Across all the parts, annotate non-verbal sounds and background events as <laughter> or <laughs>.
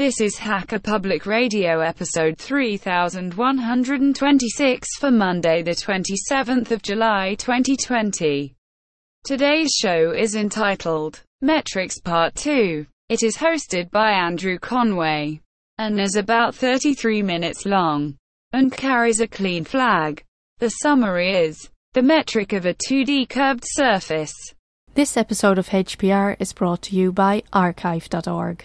This is Hacker Public Radio episode 3126 for Monday the 27th of July 2020. Today's show is entitled Metrics Part 2. It is hosted by Andrew Conway and is about 33 minutes long and carries a clean flag. The summary is the metric of a 2D curved surface. This episode of HPR is brought to you by archive.org.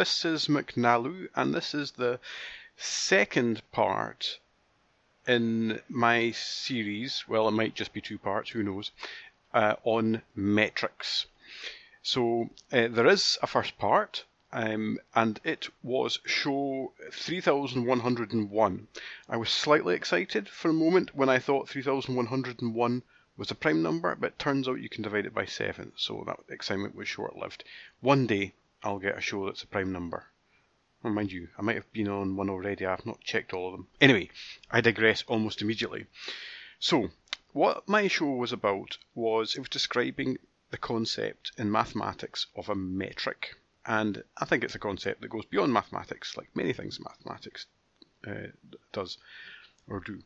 This is McNaloo, and this is the second part in my series. Well, it might just be two parts, who knows, uh, on metrics. So, uh, there is a first part, um, and it was show 3101. I was slightly excited for a moment when I thought 3101 was a prime number, but turns out you can divide it by 7, so that excitement was short lived. One day, I'll get a show that's a prime number. Well, mind you, I might have been on one already, I've not checked all of them. Anyway, I digress almost immediately. So, what my show was about was it was describing the concept in mathematics of a metric. And I think it's a concept that goes beyond mathematics, like many things mathematics uh, does or do.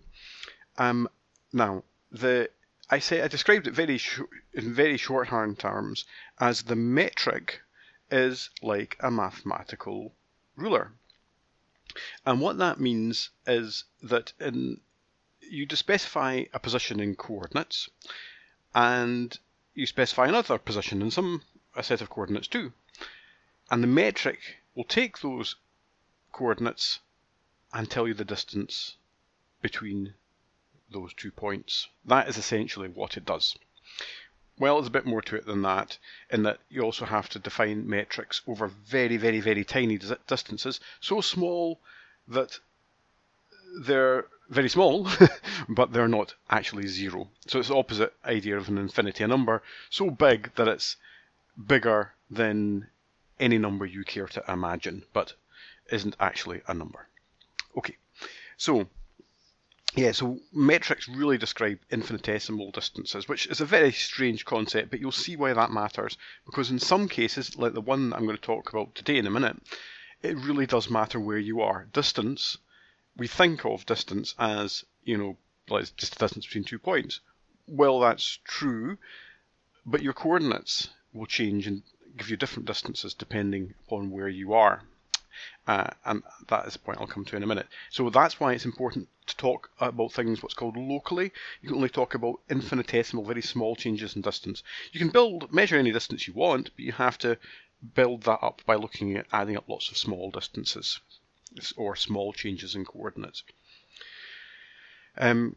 Um, now, the I say I described it very sh- in very shorthand terms as the metric is like a mathematical ruler. And what that means is that in, you specify a position in coordinates, and you specify another position in some a set of coordinates too. And the metric will take those coordinates and tell you the distance between those two points. That is essentially what it does. Well, there's a bit more to it than that, in that you also have to define metrics over very, very, very tiny distances, so small that they're very small, <laughs> but they're not actually zero. So it's the opposite idea of an infinity, a number so big that it's bigger than any number you care to imagine, but isn't actually a number. Okay, so yeah, so metrics really describe infinitesimal distances, which is a very strange concept, but you'll see why that matters. Because in some cases, like the one I'm going to talk about today in a minute, it really does matter where you are. Distance, we think of distance as, you know, like just the distance between two points. Well, that's true, but your coordinates will change and give you different distances depending upon where you are. Uh, and that is a point I'll come to in a minute. So that's why it's important to talk about things what's called locally. You can only talk about infinitesimal, very small changes in distance. You can build measure any distance you want, but you have to build that up by looking at adding up lots of small distances or small changes in coordinates. Um,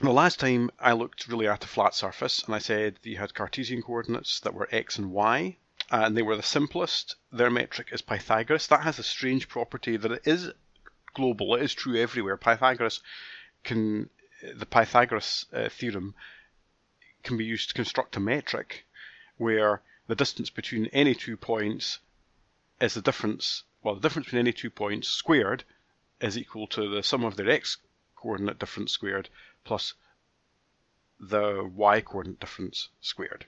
the last time I looked really at a flat surface and I said you had Cartesian coordinates that were x and y, and they were the simplest. Their metric is Pythagoras. That has a strange property that it is global. It is true everywhere. Pythagoras can the Pythagoras uh, theorem can be used to construct a metric where the distance between any two points is the difference. Well, the difference between any two points squared is equal to the sum of their x coordinate difference squared plus the y coordinate difference squared.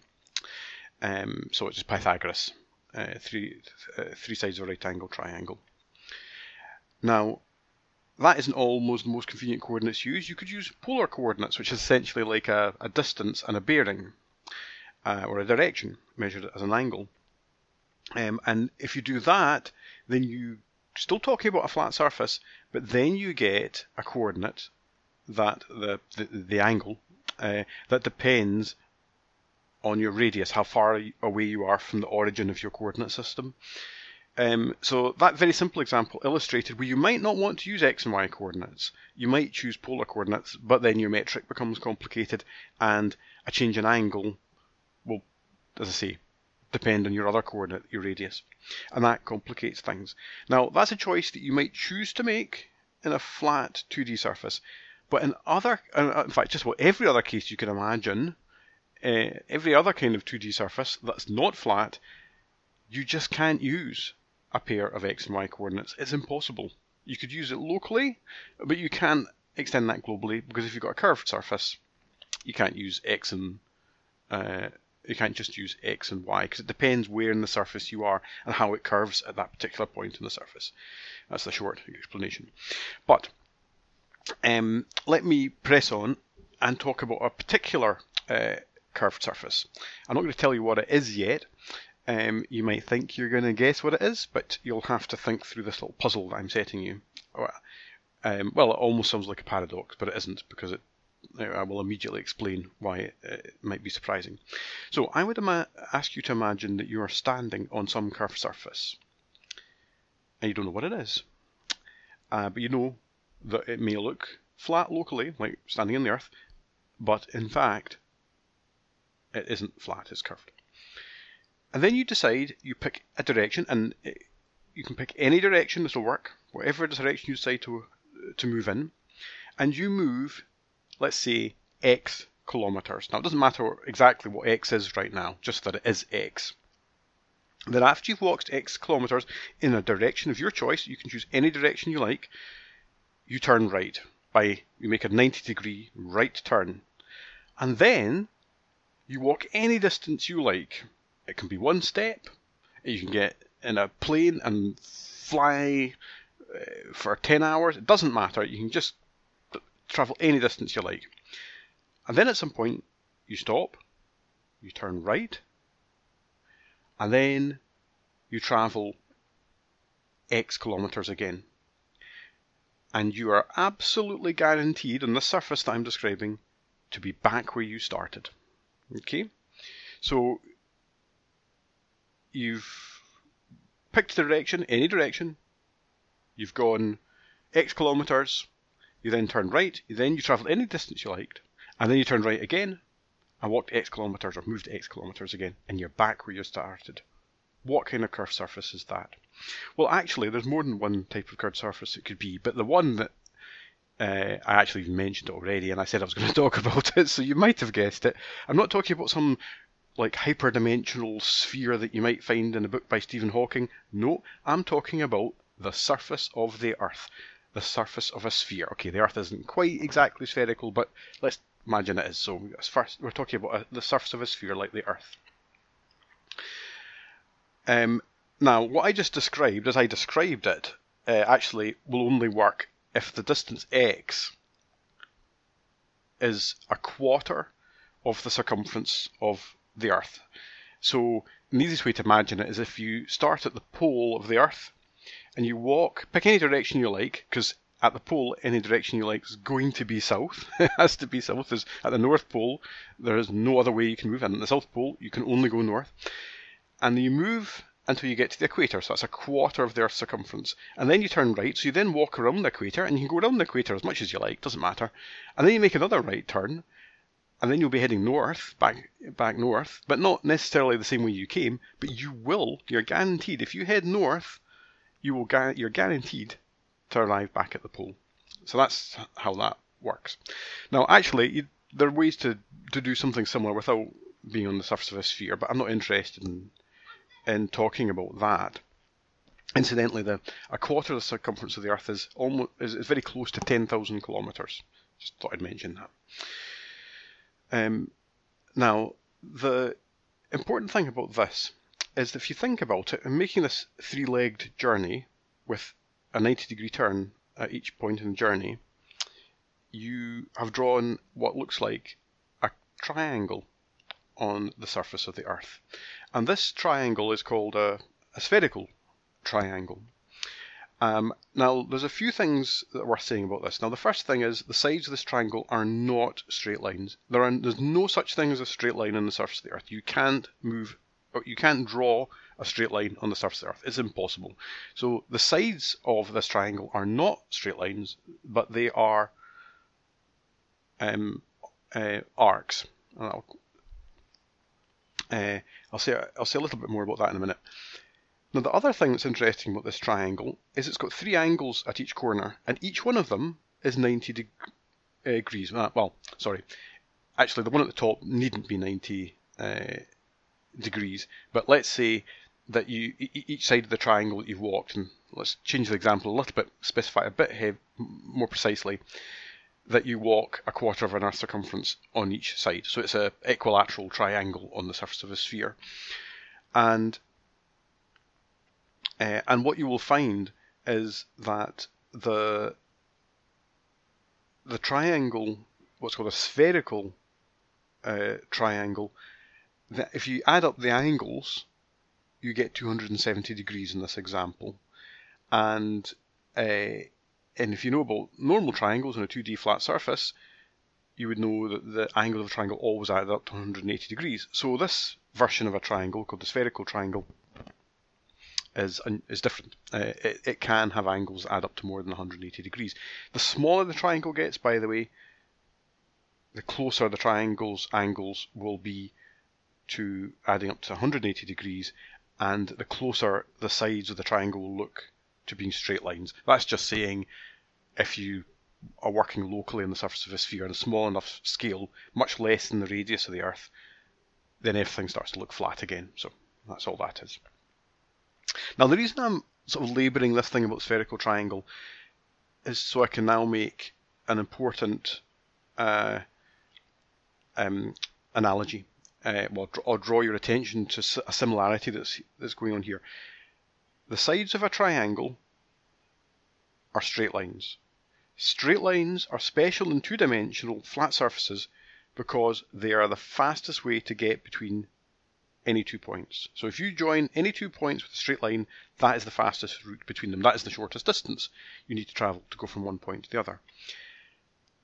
Um, so it's Pythagoras, uh, three uh, three sides of a right angle triangle. Now, that isn't almost the most convenient coordinates used. You could use polar coordinates, which is essentially like a, a distance and a bearing, uh, or a direction measured as an angle. Um, and if you do that, then you still talking about a flat surface, but then you get a coordinate that the the, the angle uh, that depends on your radius, how far away you are from the origin of your coordinate system. Um, so that very simple example illustrated where you might not want to use x and y coordinates. You might choose polar coordinates, but then your metric becomes complicated and a change in angle will, as I say, depend on your other coordinate, your radius. And that complicates things. Now, that's a choice that you might choose to make in a flat 2D surface. But in other, in fact, just about every other case you can imagine, uh, every other kind of 2D surface that's not flat, you just can't use a pair of x and y coordinates. It's impossible. You could use it locally, but you can't extend that globally because if you've got a curved surface, you can't use x and uh, you can't just use x and y because it depends where in the surface you are and how it curves at that particular point in the surface. That's the short explanation. But um, let me press on and talk about a particular uh, curved surface. I'm not going to tell you what it is yet. Um, you might think you're going to guess what it is, but you'll have to think through this little puzzle that I'm setting you. Um, well, it almost sounds like a paradox, but it isn't because it. I will immediately explain why it, it might be surprising. So, I would ask you to imagine that you are standing on some curved surface, and you don't know what it is, uh, but you know that it may look flat locally, like standing on the earth, but in fact, it isn't flat, it's curved. And then you decide, you pick a direction, and eh, you can pick any direction this will work, whatever direction you decide to, to move in, and you move, let's say, x kilometers. Now, it doesn't matter exactly what x is right now, just that it is x. Then after you've walked x kilometers in a direction of your choice, you can choose any direction you like, you turn right by you make a 90 degree right turn and then you walk any distance you like. It can be one step. You can get in a plane and fly uh, for 10 hours. It doesn't matter. You can just travel any distance you like. And then at some point you stop. You turn right. And then you travel x kilometers again. And you are absolutely guaranteed on the surface that I'm describing to be back where you started. Okay? So you've picked the direction, any direction, you've gone X kilometers, you then turn right, then you travel any distance you liked, and then you turn right again and walked X kilometers or moved X kilometers again, and you're back where you started. What kind of curved surface is that? Well, actually, there's more than one type of curved surface it could be, but the one that uh, I actually mentioned it already, and I said I was <laughs> going to talk about it, so you might have guessed it. I'm not talking about some like hyperdimensional sphere that you might find in a book by Stephen Hawking. No, I'm talking about the surface of the Earth, the surface of a sphere. Okay, the Earth isn't quite exactly spherical, but let's imagine it is. So first, we're talking about a, the surface of a sphere like the Earth. Um, now, what I just described, as I described it, uh, actually will only work if the distance x is a quarter of the circumference of the Earth. So, the easiest way to imagine it is if you start at the pole of the Earth and you walk, pick any direction you like, because at the pole, any direction you like is going to be south. <laughs> it has to be south. As at the North Pole, there is no other way you can move, and at the South Pole, you can only go north and you move until you get to the equator, so that's a quarter of the Earth's circumference. And then you turn right, so you then walk around the equator, and you can go around the equator as much as you like, doesn't matter. And then you make another right turn, and then you'll be heading north, back back north, but not necessarily the same way you came, but you will, you're guaranteed, if you head north, you will you're guaranteed to arrive back at the pole. So that's how that works. Now, actually, you, there are ways to, to do something similar without being on the surface of a sphere, but I'm not interested in in talking about that. Incidentally, the a quarter of the circumference of the Earth is almost is, is very close to ten thousand kilometers. Just thought I'd mention that. Um, now, the important thing about this is that if you think about it, in making this three-legged journey with a 90 degree turn at each point in the journey, you have drawn what looks like a triangle on the surface of the Earth. And this triangle is called a, a spherical triangle. Um, now, there's a few things that are worth saying about this. Now, the first thing is the sides of this triangle are not straight lines. There are, there's no such thing as a straight line on the surface of the Earth. You can't move, you can't draw a straight line on the surface of the Earth. It's impossible. So the sides of this triangle are not straight lines, but they are um, uh, arcs. I'll, uh, I'll say I'll say a little bit more about that in a minute. Now the other thing that's interesting about this triangle is it's got three angles at each corner, and each one of them is 90 de- uh, degrees. Uh, well, sorry, actually the one at the top needn't be 90 uh, degrees, but let's say that you each side of the triangle that you've walked, and let's change the example a little bit, specify a bit more precisely, that you walk a quarter of an Earth circumference on each side. So it's a equilateral triangle on the surface of a sphere, and uh, and what you will find is that the the triangle, what's called a spherical uh, triangle, that if you add up the angles you get 270 degrees in this example. And uh, and if you know about normal triangles on a 2D flat surface, you would know that the angle of a triangle always adds up to 180 degrees. So this version of a triangle, called the spherical triangle, is is different. Uh, it, it can have angles add up to more than 180 degrees. The smaller the triangle gets, by the way, the closer the triangle's angles will be to adding up to 180 degrees, and the closer the sides of the triangle will look to being straight lines. That's just saying if you are working locally on the surface of a sphere on a small enough scale, much less than the radius of the Earth, then everything starts to look flat again. So that's all that is. Now the reason I'm sort of labouring this thing about spherical triangle is so I can now make an important uh, um, analogy uh, well, or draw your attention to a similarity that's that's going on here. The sides of a triangle are straight lines. Straight lines are special in two-dimensional flat surfaces because they are the fastest way to get between any two points. So if you join any two points with a straight line, that is the fastest route between them. That is the shortest distance you need to travel to go from one point to the other.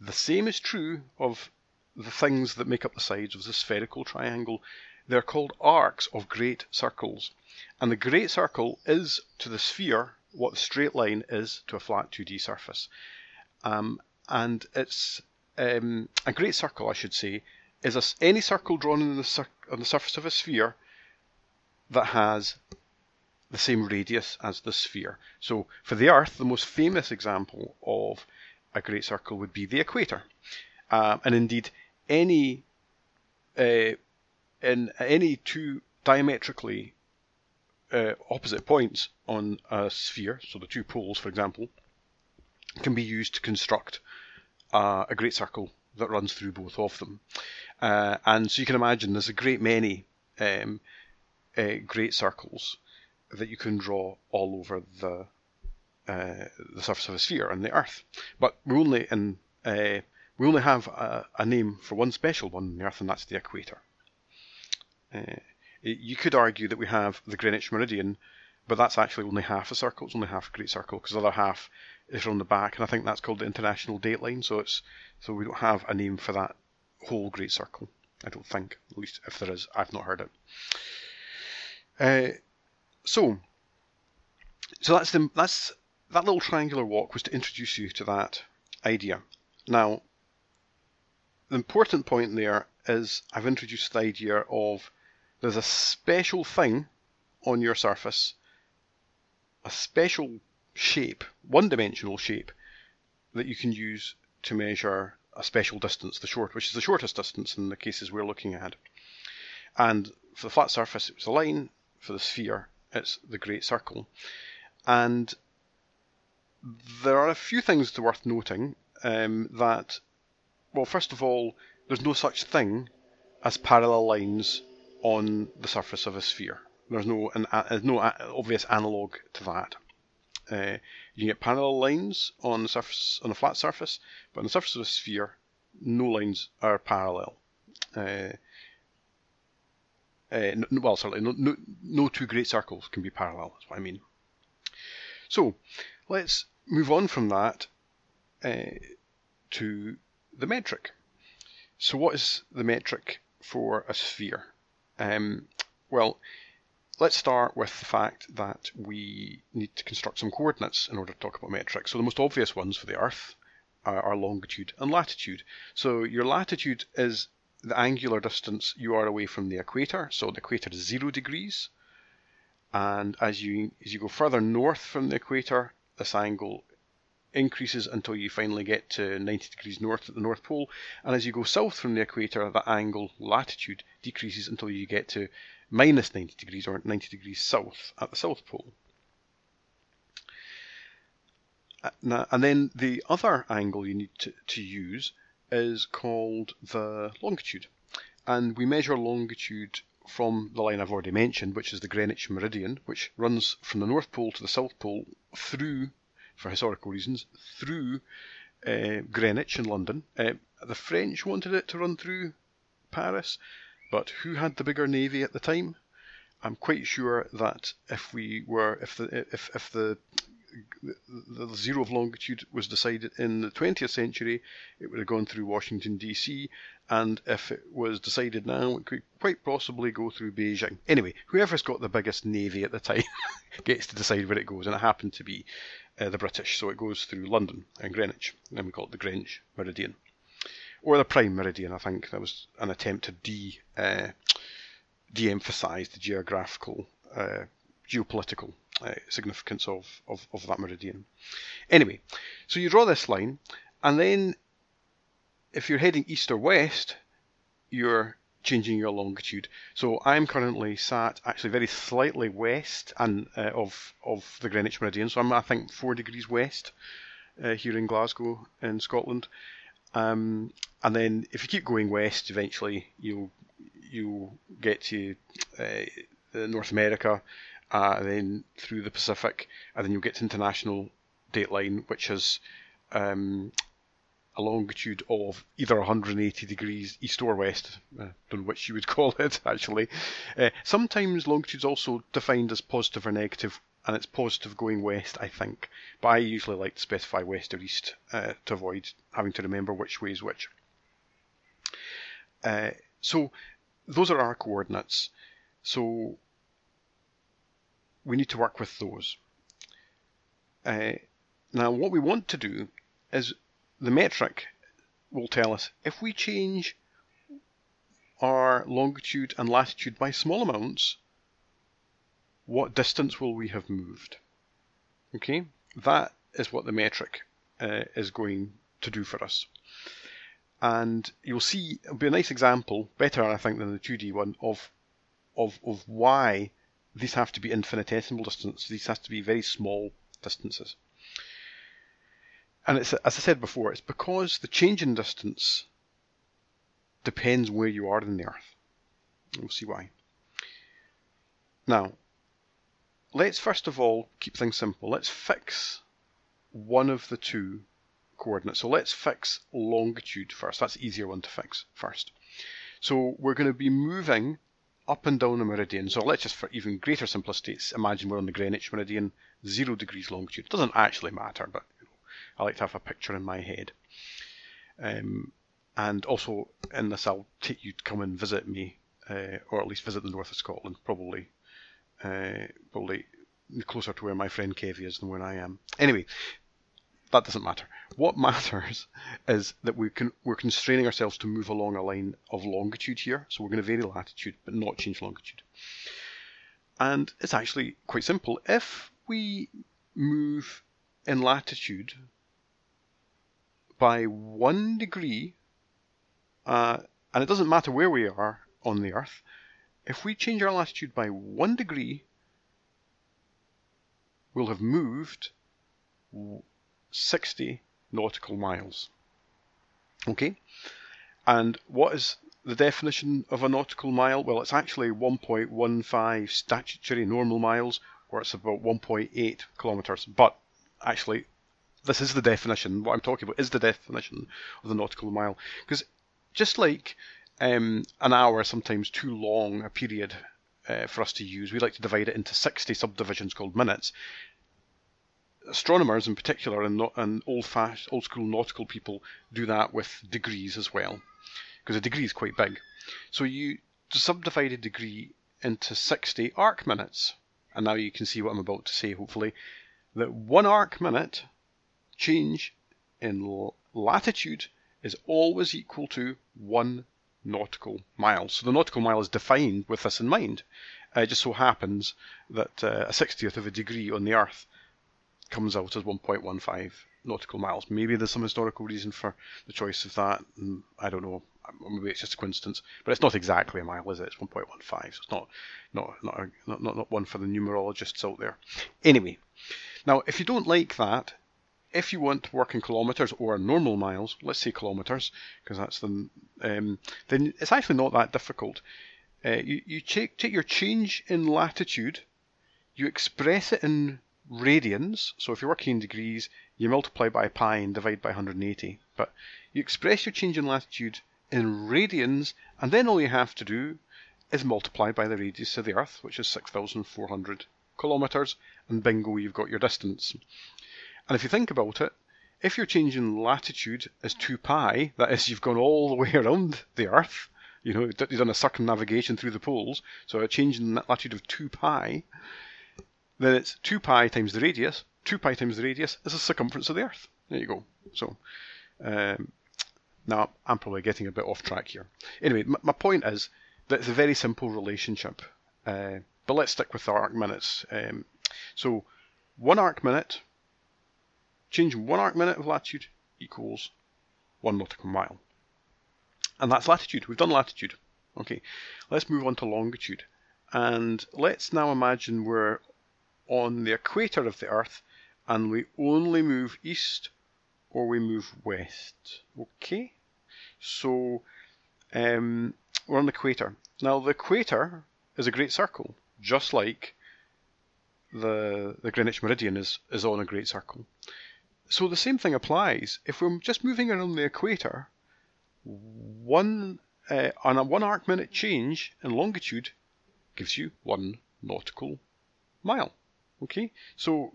The same is true of the things that make up the sides of the spherical triangle. They're called arcs of great circles. And the great circle is to the sphere what the straight line is to a flat 2D surface. Um, and it's um, a great circle, I should say, is a, any circle drawn on the, on the surface of a sphere that has the same radius as the sphere. So for the Earth, the most famous example of a great circle would be the equator. Uh, and indeed, any uh, in any two diametrically uh, opposite points on a sphere, so the two poles, for example, can be used to construct uh, a great circle that runs through both of them. Uh, and so you can imagine there's a great many um, uh, great circles that you can draw all over the uh, the surface of a sphere and the Earth. But we're only in we only have a, a, name for one special one on the Earth, and that's the equator. Uh, you could argue that we have the Greenwich Meridian, but that's actually only half a circle. It's only half a great circle because the other half is on the back, and I think that's called the International Dateline. So it's so we don't have a name for that whole great circle. I don't think, at least if there is, I've not heard it. Uh, so, so that's the that's that little triangular walk was to introduce you to that idea. Now, the important point there is I've introduced the idea of there's a special thing on your surface, a special shape, one dimensional shape, that you can use to measure a special distance, the short, which is the shortest distance in the cases we're looking at. And for the flat surface, it's a line. For the sphere, it's the great circle. And there are a few things worth noting um, that well, first of all, there's no such thing as parallel lines on the surface of a sphere. There's no an, uh, no obvious analog to that. Uh, you get parallel lines on the surface on a flat surface, but on the surface of a sphere, no lines are parallel. Uh, uh, well, certainly no, no, no two great circles can be parallel. That's what I mean. So let's move on from that uh, to the metric. So what is the metric for a sphere? Um, well, let's start with the fact that we need to construct some coordinates in order to talk about metrics. So the most obvious ones for the Earth are, are longitude and latitude. So your latitude is the angular distance you are away from the equator. So the equator is zero degrees. And as you as you go further north from the equator, this angle increases until you finally get to 90 degrees north at the North Pole. And as you go south from the equator, that angle latitude decreases until you get to minus 90 degrees or 90 degrees south at the South Pole. Uh, and then the other angle you need to, to use is called the longitude. And we measure longitude from the line I've already mentioned, which is the Greenwich Meridian, which runs from the North Pole to the South Pole through for historical reasons, through uh, Greenwich in London. Uh, the French wanted it to run through Paris, but who had the bigger navy at the time? I'm quite sure that if we were, if the if if the the zero of longitude was decided in the 20th century, it would have gone through Washington D.C. And if it was decided now, it could quite possibly go through Beijing. Anyway, whoever's got the biggest navy at the time <laughs> gets to decide where it goes, and it happened to be uh, the British, so it goes through London and Greenwich, and we call it the Greenwich Meridian, or the Prime Meridian. I think that was an attempt to de uh, de-emphasize the geographical, uh, geopolitical uh, significance of, of of that meridian. Anyway, so you draw this line, and then if you're heading east or west, you're changing your longitude. So I'm currently sat actually very slightly west and uh, of of the Greenwich meridian. So I'm I think four degrees west uh, here in Glasgow in Scotland. Um, and then if you keep going west, eventually you'll you'll get to uh, North America, uh, then through the Pacific, and then you'll get to international dateline, which is um, a longitude of either 180 degrees east or west, uh, don't know which you would <laughs> call it actually. Uh, sometimes longitude is also defined as positive or negative, and it's positive going west, I think. But I usually like to specify west or east uh, to avoid having to remember which way is which. Uh, so those are our coordinates. So we need to work with those. Uh, now, what we want to do is the metric will tell us if we change our longitude and latitude by small amounts, what distance will we have moved? Okay, that is what the metric uh, is going to do for us. And you'll see it'll be a nice example, better I think than the 2D one, of of of why these have to be infinitesimal distances. These have to be very small distances. And it's as I said before, it's because the change in distance depends where you are in the Earth. We'll see why. Now, let's first of all keep things simple. Let's fix one of the two coordinates. So let's fix longitude first. That's the easier one to fix first. So we're going to be moving up and down the meridian. So let's just, for even greater simplicity, imagine we're on the Greenwich meridian, zero degrees longitude. It doesn't actually matter, but I like to have a picture in my head. Um, and also in this, I'll take you to come and visit me, uh, or at least visit the north of Scotland, probably, uh, probably closer to where my friend Kevie is than where I am. Anyway, that doesn't matter. What <laughs> matters is that we can we're constraining ourselves to move along a line of longitude here, so we're going to vary latitude but not change longitude. And it's actually quite simple. If we move in latitude by one degree, uh, and it doesn't matter where we are on the Earth, if we change our latitude by one degree, we'll have moved 60 nautical miles. Okay? And what is the definition of a nautical mile? Well, it's actually 1.15 statutory normal miles, or it's about 1.8 kilometres. But actually, this is the definition. What I'm talking about is the definition of the nautical mile. Because just like um, an hour is sometimes too long a period uh, for us to use, we like to divide it into 60 subdivisions called minutes. astronomers in particular and, not, and old, fast, old school nautical people do that with degrees as well, because a degree is quite big. So you subdivide a degree into 60 arc minutes. And now you can see what I'm about to say, hopefully. That one arc minute change in latitude is always equal to one nautical mile. So the nautical mile is defined with this in mind. Uh, it just so happens that uh, a 60th of a degree on the Earth comes out as 1.15 nautical miles. Maybe there's some historical reason for the choice of that. I don't know. Maybe it's just a coincidence, but it's not exactly a mile, is it? It's 1.15, so it's not not not, a, not not not one for the numerologists out there. Anyway, now if you don't like that, if you want to work in kilometers or normal miles, let's say kilometers, because that's the, um, then it's actually not that difficult. Uh, you you take take your change in latitude, you express it in radians. So if you're working in degrees, you multiply by pi and divide by 180. But you express your change in latitude in radians, and then all you have to do is multiply by the radius of the Earth, which is 6,400 kilometers, and bingo, you've got your distance. And if you think about it, if you're changing latitude as 2 pi, that is, you've gone all the way around the Earth, you know, you've done a circumnavigation through the poles, so a change in latitude of 2 pi, then it's 2 pi times the radius. 2 pi times the radius is the circumference of the Earth. There you go. So, um, now I'm probably getting a bit off track here. Anyway, my, my point is that it's a very simple relationship. Uh, but let's stick with the arc minutes. Um, so, one arc minute, changing one arc minute of latitude equals one nautical mile. And that's latitude. We've done latitude. Okay, let's move on to longitude. And let's now imagine we're on the equator of the Earth and we only move east or we move west. Okay? So um, we're on the equator. Now the equator is a great circle, just like the the Greenwich Meridian is, is on a great circle. So the same thing applies. If we're just moving around the equator, one uh, on a one arc minute change in longitude gives you one nautical mile. Okay, so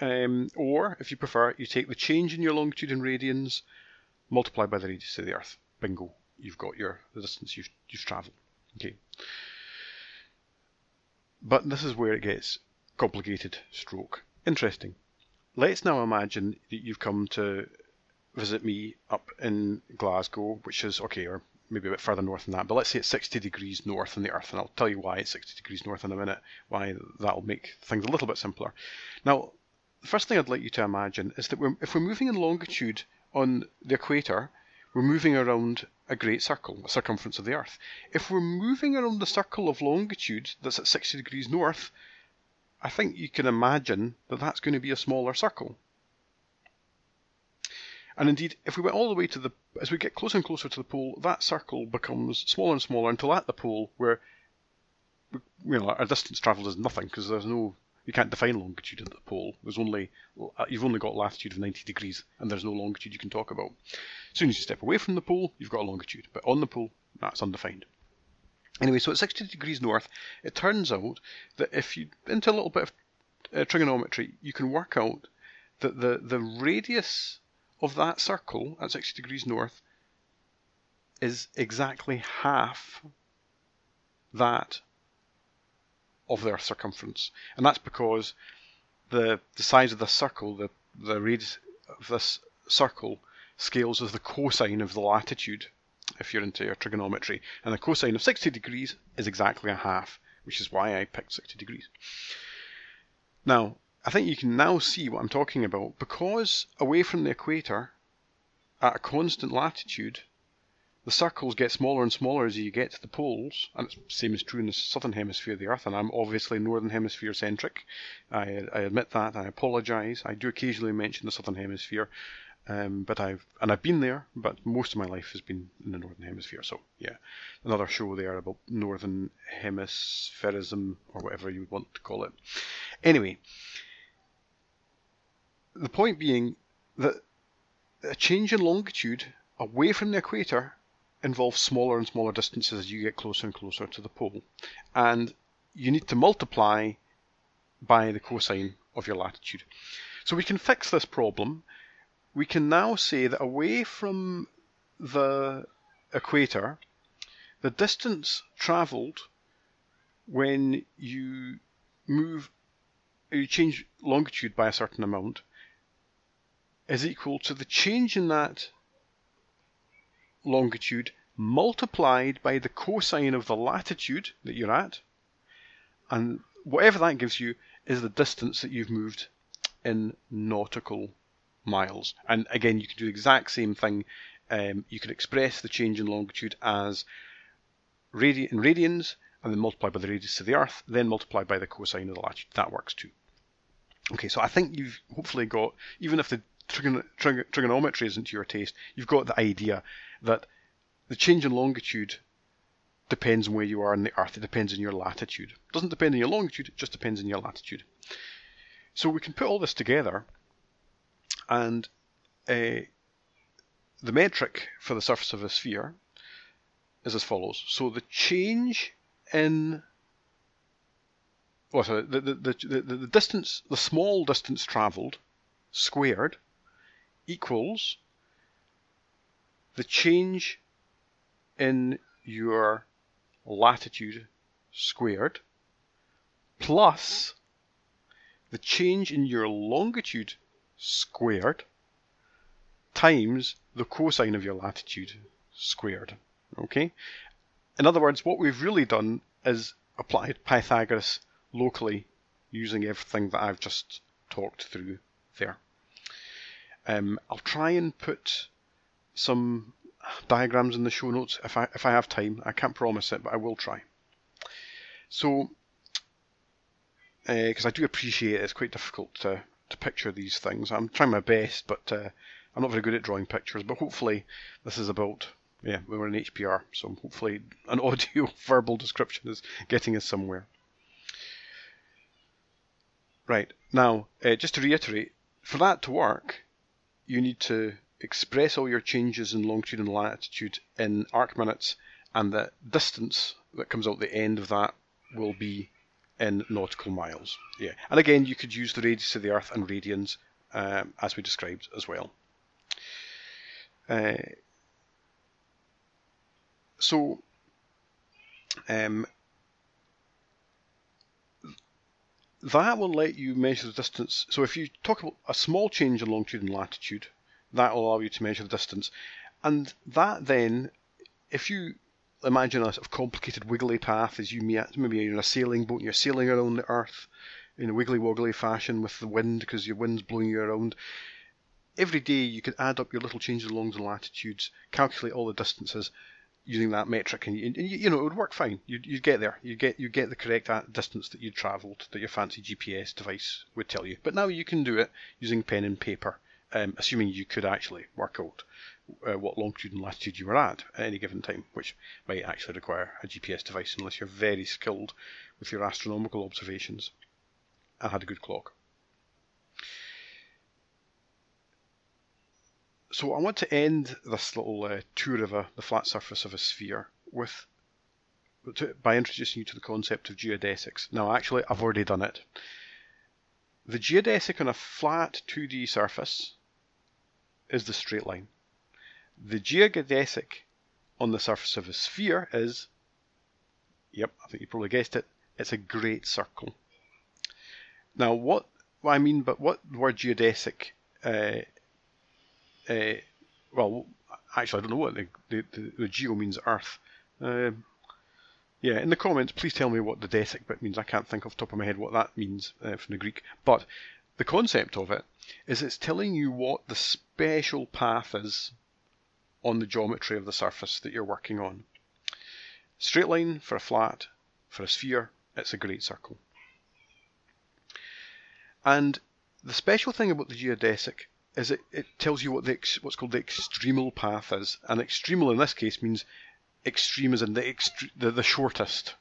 um, or if you prefer, you take the change in your longitude in radians, multiply by the radius of the Earth. Bingo, you've got your the distance you've you've travelled. Okay, but this is where it gets complicated. Stroke interesting. Let's now imagine that you've come to visit me up in Glasgow, which is okay, or maybe a bit further north than that, but let's say it's 60 degrees north in the Earth, and I'll tell you why it's 60 degrees north in a minute, why that'll make things a little bit simpler. Now, the first thing I'd like you to imagine is that we're, if we're moving in longitude on the equator, we're moving around a great circle, a circumference of the Earth. If we're moving around the circle of longitude that's at 60 degrees north, I think you can imagine that that's going to be a smaller circle. And indeed, if we went all the way to the, as we get closer and closer to the pole, that circle becomes smaller and smaller until at the pole, where you know our distance travelled is nothing because there's no, you can't define longitude at the pole. There's only, you've only got latitude of 90 degrees, and there's no longitude you can talk about. As soon as you step away from the pole, you've got a longitude, but on the pole, that's undefined. Anyway, so at 60 degrees north, it turns out that if you into a little bit of uh, trigonometry, you can work out that the the radius of that circle at 60 degrees north is exactly half that of their circumference. And that's because the the size of the circle, the, the radius of this circle scales as the cosine of the latitude if you're into your trigonometry. And the cosine of 60 degrees is exactly a half, which is why I picked 60 degrees. Now, I think you can now see what I'm talking about. Because away from the equator, at a constant latitude, the circles get smaller and smaller as you get to the poles, and the same is true in the southern hemisphere of the Earth, and I'm obviously northern hemisphere centric. I, I admit that, I apologise. I do occasionally mention the southern hemisphere, um, but I've and I've been there, but most of my life has been in the northern hemisphere. So yeah, another show there about northern hemispherism or whatever you want to call it. Anyway, the point being that a change in longitude away from the equator involves smaller and smaller distances as you get closer and closer to the pole. And you need to multiply by the cosine of your latitude. So we can fix this problem. We can now say that away from the equator, the distance travelled when you move, you change longitude by a certain amount is equal to the change in that longitude multiplied by the cosine of the latitude that you're at, and whatever that gives you is the distance that you've moved in nautical miles. And again, you can do the exact same thing. Um, you can express the change in longitude as radi- in radians, and then multiply by the radius of the Earth, then multiply by the cosine of the latitude. That works too. Okay, so I think you've hopefully got, even if the trigon- trig- trigonometry isn't to your taste, you've got the idea that the change in longitude depends on where you are on the Earth. It depends on your latitude. It doesn't depend on your longitude, it just depends on your latitude. So we can put all this together, and uh, the metric for the surface of a sphere is as follows. So the change in well, sorry, the, the, the, the, the distance, the small distance travelled squared equals the change in your latitude squared plus the change in your longitude squared times the cosine of your latitude squared. Okay? In other words, what we've really done is applied Pythagoras locally using everything that I've just talked through there. Um, I'll try and put some diagrams in the show notes if I if I have time. I can't promise it, but I will try. So, because uh, I do appreciate it, it's quite difficult to to picture these things. I'm trying my best, but uh, I'm not very good at drawing pictures. But hopefully, this is about yeah, we were in HPR, so hopefully an <laughs> audio verbal description is getting us somewhere. Right, now, uh, just to reiterate, for that to work, you need to express all your changes in longitude and latitude in arc minutes, and the distance that comes out the end of that will be in nautical miles. Yeah, and again, you could use the radius of the Earth and radians um, as we described as well. Uh, so, um, that will let you measure the distance. So if you talk about a small change in longitude and latitude, that will allow you to measure the distance. And that then, if you imagine a sort of complicated wiggly path as you meet, maybe you're in a sailing boat and you're sailing around the earth in a wiggly woggly fashion with the wind because your wind's blowing you around. Every day you could add up your little changes along the latitudes, calculate all the distances, using that metric, and, and you know it would work fine. You'd, you'd get there. You get you get the correct distance that you travelled that your fancy GPS device would tell you. But now you can do it using pen and paper, um, assuming you could actually work out uh, what longitude and latitude you were at at any given time, which might actually require a GPS device unless you're very skilled with your astronomical observations and had a good clock. So I want to end this little uh, tour of a, the flat surface of a sphere with to, by introducing you to the concept of geodesics. Now, actually, I've already done it. The geodesic on a flat 2D surface is the straight line. The geodesic on the surface of a sphere is, yep, I think you probably guessed it, it's a great circle. Now, what, I mean, but what the word geodesic uh, uh, well, actually, I don't know what the, the, the, the geo means earth. Uh, yeah, in the comments, please tell me what the desic bit means. I can't think off the top of my head what that means uh, from the Greek. But the concept of it is it's telling you what the special path is on the geometry of the surface that you're working on. Straight line for a flat, for a sphere, it's a great circle. And the special thing about the geodesic is it, it tells you what the what's called the extremal path is, and extremal in this case means extreme as in the, the the shortest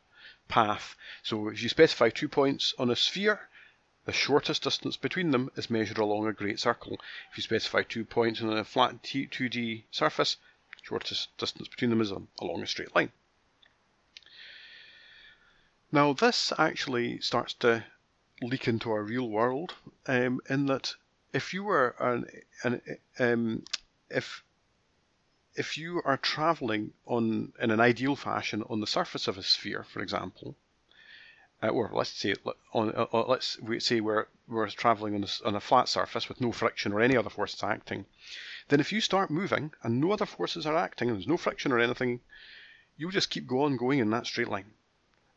path. So if you specify two points on a sphere, the shortest distance between them is measured along a great circle. If you specify two points on a flat 2D surface, the shortest distance between them is along a straight line. Now this actually starts to leak into our real world um, in that if you were an, an um, if if you are traveling on in an ideal fashion on the surface of a sphere, for example, uh, or let's say on uh, uh let's say we're we're traveling on a, on a flat surface with no friction or any other forces acting, then if you start moving and no other forces are acting, and there's no friction or anything, you'll just keep going going in that straight line.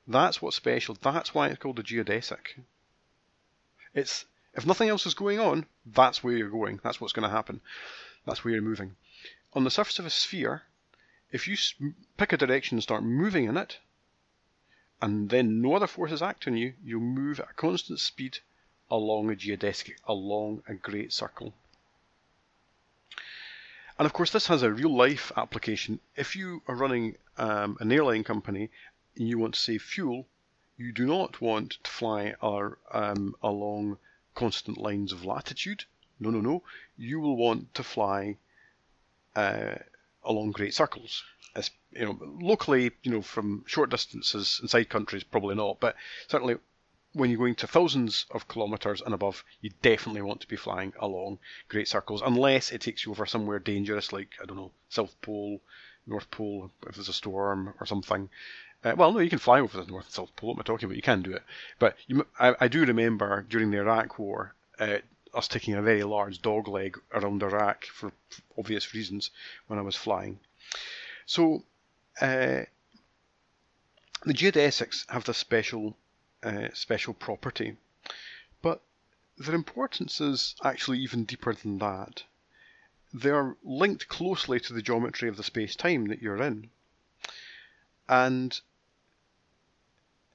That's what's special. That's why it's called a geodesic. It's if nothing else is going on, that's where you're going. That's what's going to happen. That's where you're moving. On the surface of a sphere, if you pick a direction and start moving in it, and then no other forces act on you, you'll move at a constant speed along a geodesic, along a great circle. And of course, this has a real life application. If you are running um, an airline company and you want to save fuel, you do not want to fly um, along constant lines of latitude. No, no, no. You will want to fly uh, along great circles. As, you know, locally, you know, from short distances inside countries, probably not, but certainly when you're going to thousands of kilometres and above, you definitely want to be flying along great circles, unless it takes you over somewhere dangerous, like I don't know, South Pole, North Pole, if there's a storm or something. Uh, well, no, you can fly over the North and South Pole. What am I talking about? You can do it, but you, I, I, do remember during the Iraq War. Uh, us taking a very large dog leg around Iraq for obvious reasons when I was flying. So, uh, the geodesics have this special uh, special property. But their importance is actually even deeper than that. They are linked closely to the geometry of the space-time that you're in. And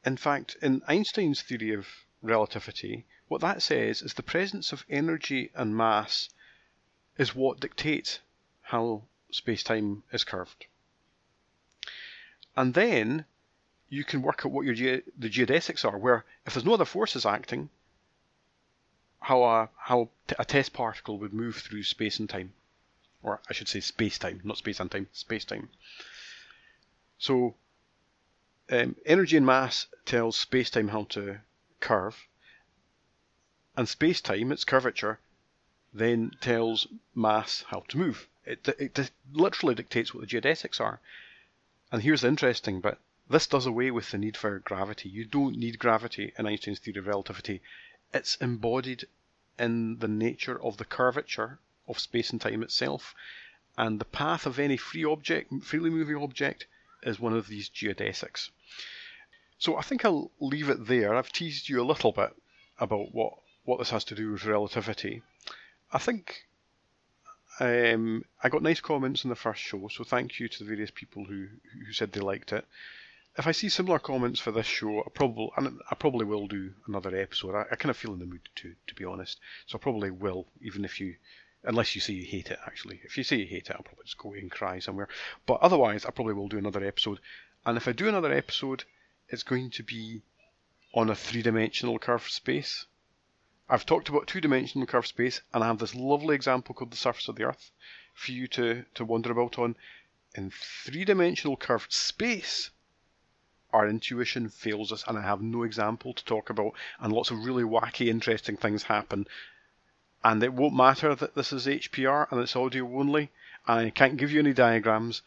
in fact, in Einstein's theory of relativity, what that says is the presence of energy and mass is what dictates how space-time is curved. And then you can work out what your ge- the geodesics are. Where if there's no other forces acting, how a how t- a test particle would move through space and time, or I should say space time, not space and time, space time. So um, energy and mass tells space time how to curve, and space time, its curvature, then tells mass how to move. It, it, it literally dictates what the geodesics are. And here's the interesting bit this does away with the need for gravity. You don't need gravity in Einstein's theory of relativity. It's embodied in the nature of the curvature of space and time itself. And the path of any free object, freely moving object, is one of these geodesics. So I think I'll leave it there. I've teased you a little bit about what, what this has to do with relativity. I think um, I got nice comments in the first show, so thank you to the various people who, who said they liked it if I see similar comments for this show, I probably I probably will do another episode. I, I kind of feel in the mood to, to be honest. So I probably will, even if you, unless you say you hate it. Actually, if you say you hate it, I'll probably just go and cry somewhere. But otherwise, I probably will do another episode. And if I do another episode, it's going to be on a three-dimensional curved space. I've talked about two-dimensional curved space, and I have this lovely example called the surface of the Earth for you to to wander about on. In three-dimensional curved space, our intuition fails us, and I have no example to talk about, and lots of really wacky, interesting things happen. And it won't matter that this is HPR and it's audio only, and I can't give you any diagrams.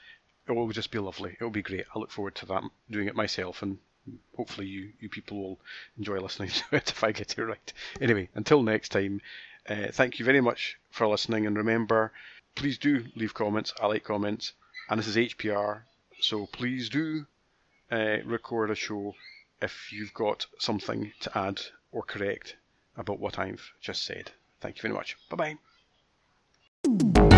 It will just be lovely. It will be great. I look forward to that, doing it myself, and hopefully you, you people will enjoy listening <laughs> to it if I get it right. Anyway, until next time, uh, thank you very much for listening, and remember, please do leave comments. I like comments, and this is HPR, so please do uh, record a show if you've got something to add or correct about what I've just said. Thank you very much. Bye bye.